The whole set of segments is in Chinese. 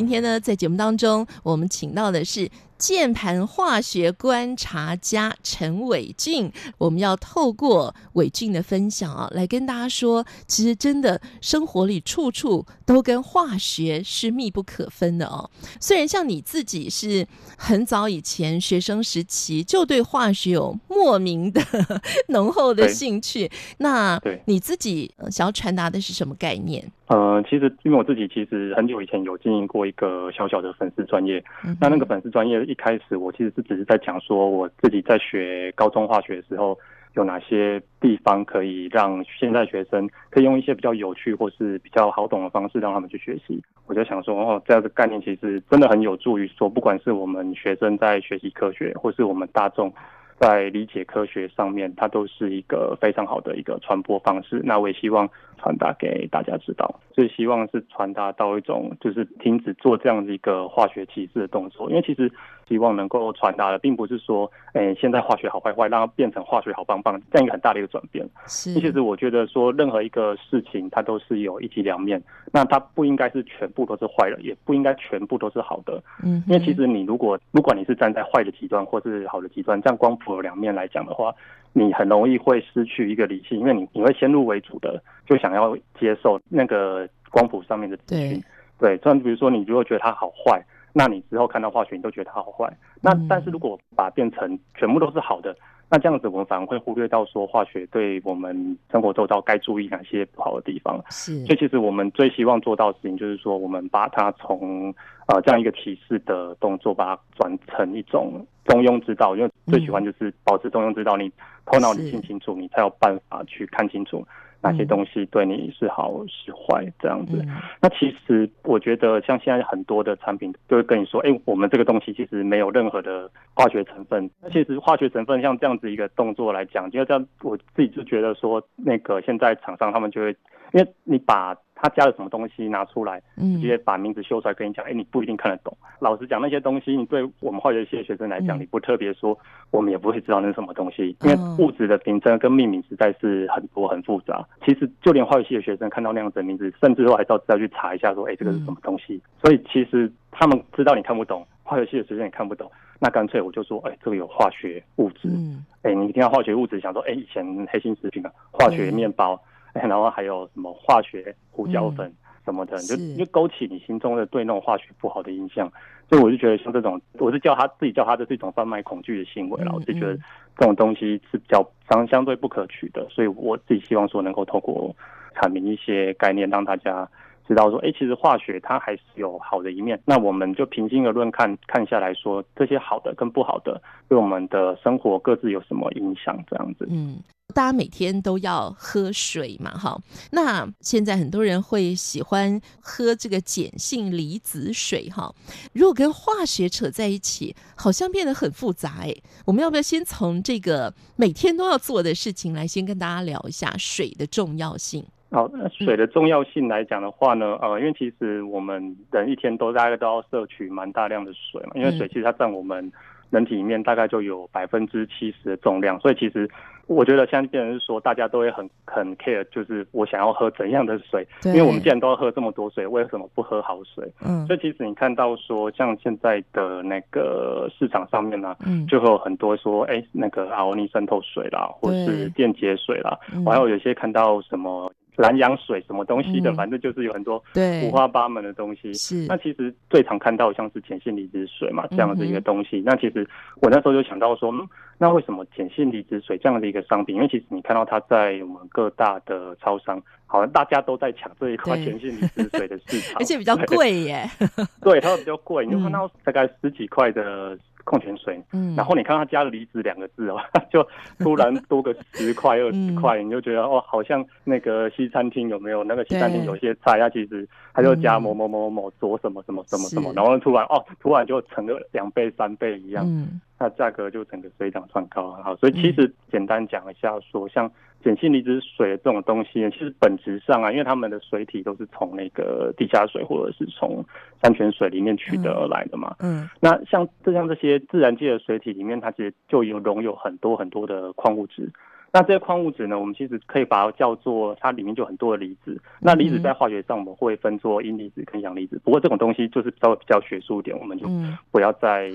今天呢，在节目当中，我们请到的是键盘化学观察家陈伟俊。我们要透过伟俊的分享啊，来跟大家说，其实真的生活里处处都跟化学是密不可分的哦。虽然像你自己是很早以前学生时期就对化学有莫名的浓厚的兴趣，那你自己想要传达的是什么概念？呃，其实因为我自己其实很久以前有经营过一个小小的粉丝专业，嗯、那那个粉丝专业一开始我其实是只是在讲说我自己在学高中化学的时候有哪些地方可以让现在学生可以用一些比较有趣或是比较好懂的方式让他们去学习。我就想说哦，这样的概念其实真的很有助于说，不管是我们学生在学习科学，或是我们大众。在理解科学上面，它都是一个非常好的一个传播方式。那我也希望传达给大家知道，所以希望是传达到一种，就是停止做这样的一个化学歧视的动作。因为其实希望能够传达的，并不是说，哎，现在化学好坏坏，让它变成化学好棒棒，这样一个很大的一个转变。是，其实我觉得说，任何一个事情，它都是有一体两面。那它不应该是全部都是坏的，也不应该全部都是好的。嗯，因为其实你如果，不管你是站在坏的极端，或是好的极端，这样光谱。有两面来讲的话，你很容易会失去一个理性，因为你你会先入为主的就想要接受那个光谱上面的资讯。对，对，像比如说你如果觉得它好坏，那你之后看到化学你都觉得它好坏。那但是如果把它变成全部都是好的。那这样子，我们反而会忽略到说化学对我们生活周遭该注意哪些不好的地方。是，所以其实我们最希望做到的事情，就是说我们把它从呃这样一个歧视的动作，把它转成一种中庸之道。因为最喜欢就是保持中庸之道，你头脑理性清楚，你才有办法去看清楚。哪些东西对你是好是坏这样子？嗯、那其实我觉得，像现在很多的产品都会跟你说：“哎、欸，我们这个东西其实没有任何的化学成分。”那其实化学成分像这样子一个动作来讲，因为这样我自己就觉得说，那个现在厂商他们就会，因为你把。他加了什么东西拿出来，直接把名字秀出来跟你讲，哎、欸，你不一定看得懂。老实讲，那些东西，你对我们化学系的学生来讲，你不特别说，我们也不会知道那是什么东西，因为物质的名称跟命名实在是很多很复杂。其实就连化学系的学生看到那样子的名字，甚至都还是要再去查一下，说，哎、欸，这个是什么东西。所以其实他们知道你看不懂，化学系的学生也看不懂，那干脆我就说，哎、欸，这个有化学物质，哎、欸，你听到化学物质，想说，哎、欸，以前黑心食品啊，化学面包。然后还有什么化学胡椒粉什么的，嗯、就就勾起你心中的对那种化学不好的印象。所以我就觉得像这种，我是叫他自己叫他这是一种贩卖恐惧的行为了。我就觉得这种东西是比较相相对不可取的。所以我自己希望说能够透过阐明一些概念，让大家知道说，哎，其实化学它还是有好的一面。那我们就平心而论看看下来说，这些好的跟不好的对我们的生活各自有什么影响？这样子，嗯。大家每天都要喝水嘛，哈。那现在很多人会喜欢喝这个碱性离子水，哈。如果跟化学扯在一起，好像变得很复杂哎。我们要不要先从这个每天都要做的事情来先跟大家聊一下水的重要性？好，那水的重要性来讲的话呢，呃，因为其实我们人一天都大概都要摄取蛮大量的水嘛，因为水其实它占我们人体里面大概就有百分之七十的重量，所以其实。我觉得现在变成是说，大家都会很很 care，就是我想要喝怎样的水，因为我们既然都要喝这么多水，为什么不喝好水？嗯，所以其实你看到说，像现在的那个市场上面呢、啊，嗯，就会有很多说，哎，那个阿欧尼渗透水啦，或是电解水啦，我还有有些看到什么。蓝洋水什么东西的，反正就是有很多五花八门的东西。是，那其实最常看到像是碱性离子水嘛，这样的一个东西。那其实我那时候就想到说，嗯，那为什么碱性离子水这样的一个商品？因为其实你看到它在我们各大的超商，好像大家都在抢这一块碱性离子水的市场，而且比较贵耶。对，它会比较贵，你就看到大概十几块的。矿泉水，嗯，然后你看他加了离子两个字哦，就突然多个十块二十块，你就觉得哦，好像那个西餐厅有没有？那个西餐厅有些菜，它其实它就加某某某某做什么什么什么什么，然后突然哦，突然就成了两倍三倍一样，嗯，那价格就整个水涨船高好，所以其实简单讲一下说，像。碱性离子水这种东西，其实本质上啊，因为它们的水体都是从那个地下水或者是从山泉水里面取得而来的嘛。嗯，那像就像这些自然界的水体里面，它其实就有溶有很多很多的矿物质。那这些矿物质呢，我们其实可以把它叫做，它里面就很多的离子。那离子在化学上我们会分作阴离子跟阳离子。不过这种东西就是稍微比较学术一点，我们就不要再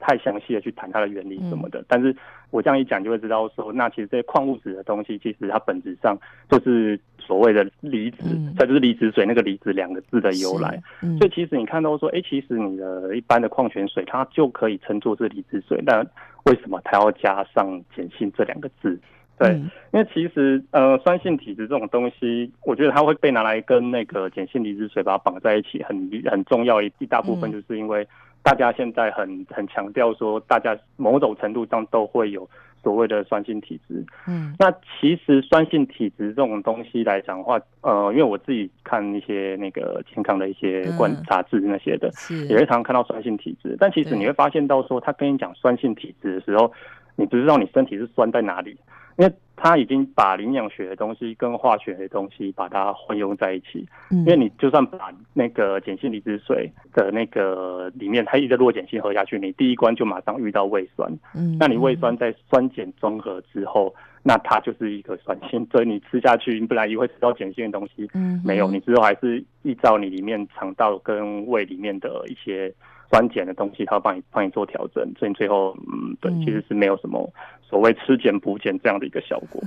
太详细的去谈它的原理什么的。但是我这样一讲就会知道说，那其实这些矿物质的东西，其实它本质上就是所谓的离子，它就是离子水那个离子两个字的由来。所以其实你看到说，哎，其实你的一般的矿泉水它就可以称作是离子水，那为什么它要加上碱性这两个字？对，因为其实呃，酸性体质这种东西，我觉得它会被拿来跟那个碱性离子水把它绑在一起，很很重要一一大部分，就是因为大家现在很很强调说，大家某种程度上都会有所谓的酸性体质。嗯，那其实酸性体质这种东西来讲的话，呃，因为我自己看一些那个健康的一些观杂志那些的，也会常常看到酸性体质。但其实你会发现到说，他跟你讲酸性体质的时候，你不知道你身体是酸在哪里。因为他已经把营养学的东西跟化学的东西把它混用在一起。因为你就算把那个碱性离子水的那个里面，它一直弱碱性喝下去，你第一关就马上遇到胃酸。嗯，那你胃酸在酸碱中和之后，那它就是一个酸性。所以你吃下去，你本来以为吃到碱性的东西，嗯，没有，你之后还是依照你里面肠道跟胃里面的一些。酸碱的东西，它帮你帮你做调整，所以最后，嗯，对，其实是没有什么所谓吃碱补碱这样的一个效果。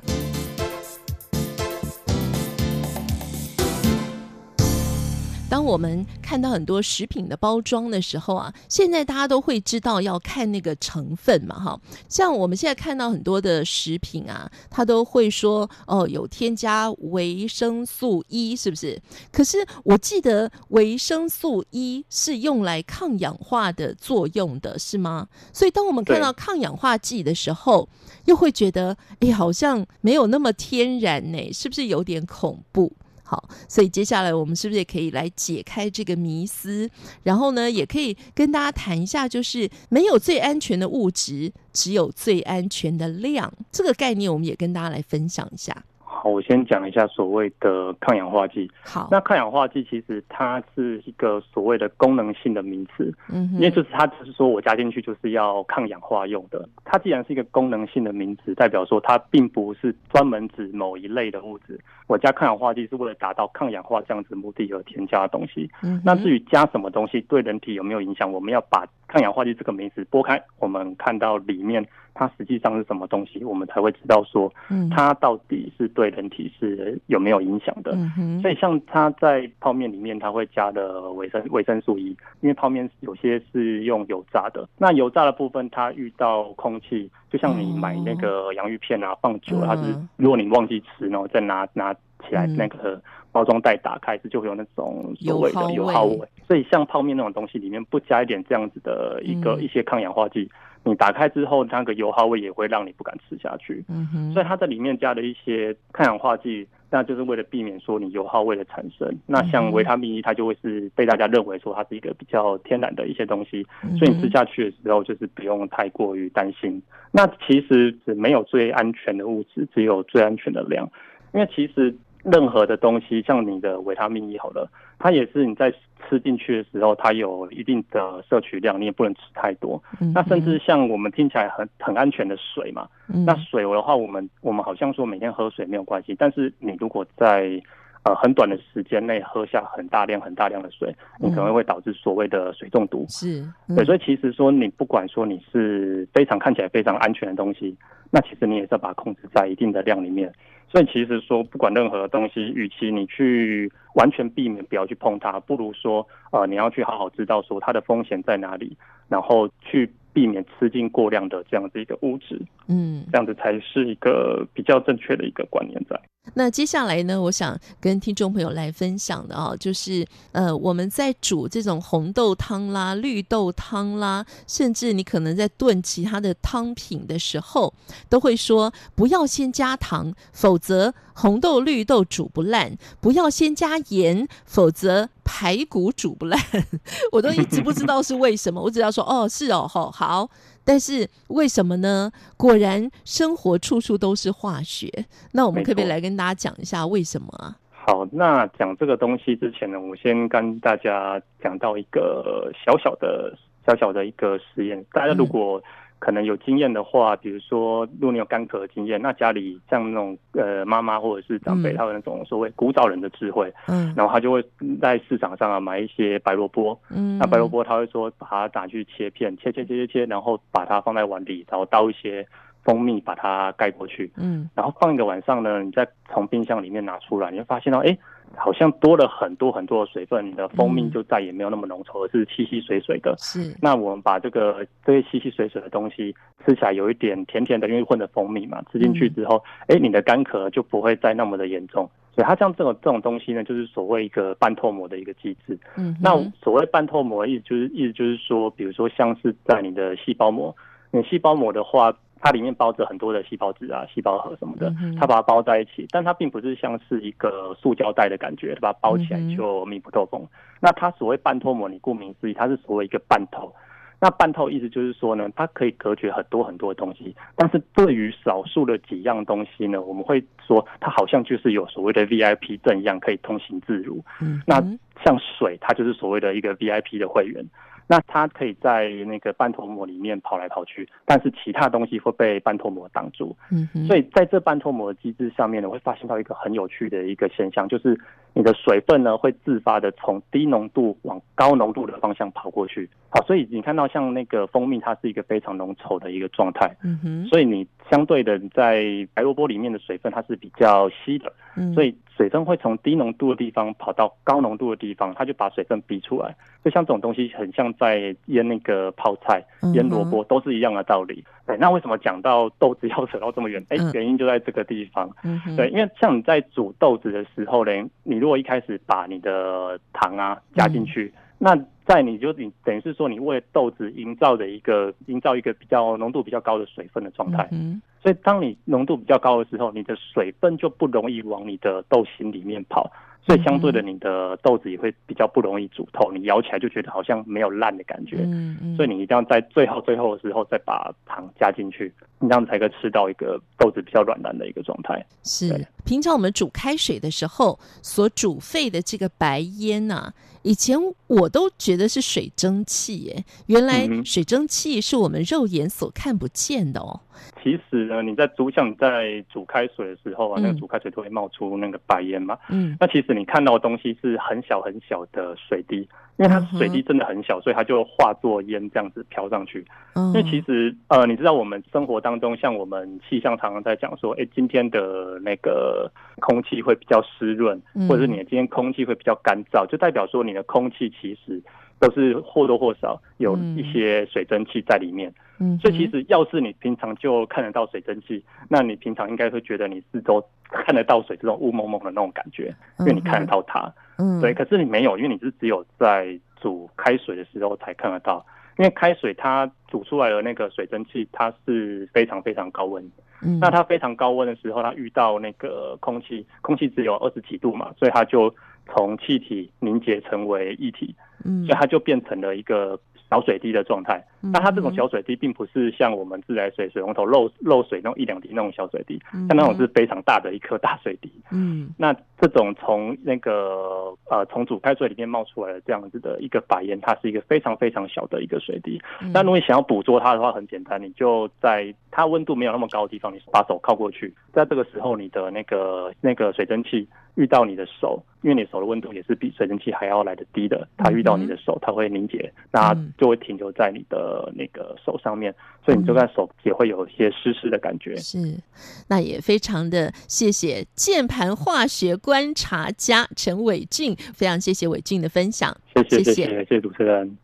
当我们看到很多食品的包装的时候啊，现在大家都会知道要看那个成分嘛，哈。像我们现在看到很多的食品啊，它都会说哦，有添加维生素 E，是不是？可是我记得维生素 E 是用来抗氧化的作用的，是吗？所以当我们看到抗氧化剂的时候，又会觉得，哎，好像没有那么天然呢，是不是有点恐怖？好，所以接下来我们是不是也可以来解开这个迷思？然后呢，也可以跟大家谈一下，就是没有最安全的物质，只有最安全的量。这个概念，我们也跟大家来分享一下。好，我先讲一下所谓的抗氧化剂。好，那抗氧化剂其实它是一个所谓的功能性的名词，嗯，因为就是它就是说我加进去就是要抗氧化用的。它既然是一个功能性的名词，代表说它并不是专门指某一类的物质。我加抗氧化剂是为了达到抗氧化这样子目的而添加的东西。嗯，那至于加什么东西对人体有没有影响，我们要把抗氧化剂这个名词拨开，我们看到里面。它实际上是什么东西，我们才会知道说，它到底是对人体是有没有影响的。所以像它在泡面里面，它会加的维生维生素 E，因为泡面有些是用油炸的，那油炸的部分它遇到空气，就像你买那个洋芋片啊，放久了它是，如果你忘记吃，然后再拿拿起来那个包装袋打开，是就会有那种所谓的油耗味。所以像泡面那种东西里面不加一点这样子的一个一些抗氧化剂。你打开之后，那个油耗味也会让你不敢吃下去。嗯哼，所以它在里面加了一些抗氧化剂，那就是为了避免说你油耗味的产生。那像维他命 E，它就会是被大家认为说它是一个比较天然的一些东西，所以你吃下去的时候就是不用太过于担心。那其实是没有最安全的物质，只有最安全的量，因为其实。任何的东西，像你的维他命 E 好了，它也是你在吃进去的时候，它有一定的摄取量，你也不能吃太多。嗯、那甚至像我们听起来很很安全的水嘛，嗯、那水的话，我们我们好像说每天喝水没有关系，但是你如果在呃很短的时间内喝下很大量很大量的水，你可能会导致所谓的水中毒。是，嗯、对，所以其实说你不管说你是非常看起来非常安全的东西，那其实你也是要把它控制在一定的量里面。所以其实说，不管任何东西，与其你去完全避免不要去碰它，不如说，呃，你要去好好知道说它的风险在哪里。然后去避免吃进过量的这样子一个物质，嗯，这样子才是一个比较正确的一个观念在。那接下来呢，我想跟听众朋友来分享的啊，就是呃，我们在煮这种红豆汤啦、绿豆汤啦，甚至你可能在炖其他的汤品的时候，都会说不要先加糖，否则红豆、绿豆煮不烂；不要先加盐，否则排骨煮不烂。我都一直不知道是为什么，我只要说哦，是哦，好，好。但是为什么呢？果然生活处处都是化学。那我们可不可以来跟大家讲一下为什么啊？好，那讲这个东西之前呢，我先跟大家讲到一个小小的、小小的一个实验。大家如果、嗯可能有经验的话，比如说，如果你有干咳的经验，那家里像那种呃妈妈或者是长辈，他有那种所谓古早人的智慧，嗯，然后他就会在市场上啊买一些白萝卜，嗯，那白萝卜他会说把它拿去切片，切切切切切，然后把它放在碗里，然后倒一些蜂蜜把它盖过去，嗯，然后放一个晚上呢，你再从冰箱里面拿出来，你会发现到，哎。好像多了很多很多的水分，你的蜂蜜就再也没有那么浓稠，而是稀稀水水的。是，那我们把这个这些稀稀水水的东西吃起来有一点甜甜的，因为混着蜂蜜嘛，吃进去之后，哎、嗯，你的干咳就不会再那么的严重。所以它像这种这种东西呢，就是所谓一个半透膜的一个机制。嗯，那所谓半透膜意思就是意思就是说，比如说像是在你的细胞膜，你细胞膜的话。它里面包着很多的细胞质啊、细胞核什么的，它把它包在一起，但它并不是像是一个塑胶袋的感觉，它把它包起来就密不透风。那它所谓半透膜，你顾名思义，它是所谓一个半透。那半透意思就是说呢，它可以隔绝很多很多的东西，但是对于少数的几样东西呢，我们会说它好像就是有所谓的 VIP 证一样，可以通行自如。嗯，那像水，它就是所谓的一个 VIP 的会员。那它可以在那个半透膜里面跑来跑去，但是其他东西会被半透膜挡住。嗯，所以在这半透膜的机制上面呢，我会发现到一个很有趣的一个现象，就是你的水分呢会自发的从低浓度往高浓度的方向跑过去。好，所以你看到像那个蜂蜜，它是一个非常浓稠的一个状态。嗯哼，所以你相对的在白萝卜里面的水分它是比较稀的。嗯，所以。水分会从低浓度的地方跑到高浓度的地方，它就把水分逼出来。就像这种东西，很像在腌那个泡菜、腌萝卜，都是一样的道理。对，那为什么讲到豆子要扯到这么远？哎，原因就在这个地方。对，因为像你在煮豆子的时候呢，你如果一开始把你的糖啊加进去，那在你就你等于是说，你为豆子营造的一个营造一个比较浓度比较高的水分的状态。嗯所以，当你浓度比较高的时候，你的水分就不容易往你的豆心里面跑，所以相对的，你的豆子也会比较不容易煮透。你咬起来就觉得好像没有烂的感觉。嗯嗯。所以你一定要在最后最后的时候再把糖加进去，你这样子才可以吃到一个豆子比较软烂的一个状态。是。平常我们煮开水的时候所煮沸的这个白烟呐、啊，以前我都觉得是水蒸气耶，原来水蒸气是我们肉眼所看不见的哦。其实呢，你在煮像你在煮开水的时候啊，那个煮开水都会冒出那个白烟嘛。嗯。那其实你看到的东西是很小很小的水滴，因为它水滴真的很小，所以它就化作烟这样子飘上去。嗯。因为其实呃，你知道我们生活当中，像我们气象常常在讲说，哎，今天的那个空气会比较湿润，或者是你的今天空气会比较干燥，就代表说你的空气其实。都是或多或少有一些水蒸气在里面，嗯，所以其实要是你平常就看得到水蒸气，那你平常应该会觉得你四周看得到水这种雾蒙蒙的那种感觉，因为你看得到它，嗯，对。可是你没有，因为你是只有在煮开水的时候才看得到，因为开水它煮出来的那个水蒸气，它是非常非常高温，嗯，那它非常高温的时候，它遇到那个空气，空气只有二十几度嘛，所以它就从气体凝结成为液体。嗯，所以它就变成了一个小水滴的状态。那它这种小水滴并不是像我们自来水水龙头漏漏水那种一两滴那种小水滴，像那种是非常大的一颗大水滴。嗯，那这种从那个呃从煮开水里面冒出来的这样子的一个白烟，它是一个非常非常小的一个水滴。那如果你想要捕捉它的话，很简单，你就在它温度没有那么高的地方，你把手靠过去，在这个时候，你的那个那个水蒸气遇到你的手，因为你手的温度也是比水蒸气还要来的低的，它遇到你的手，它会凝结，那就会停留在你的。呃，那个手上面，所以你就看手也会有一些湿湿的感觉。是，那也非常的谢谢键盘化学观察家陈伟俊，非常谢谢伟俊的分享。谢谢谢谢谢谢主持人。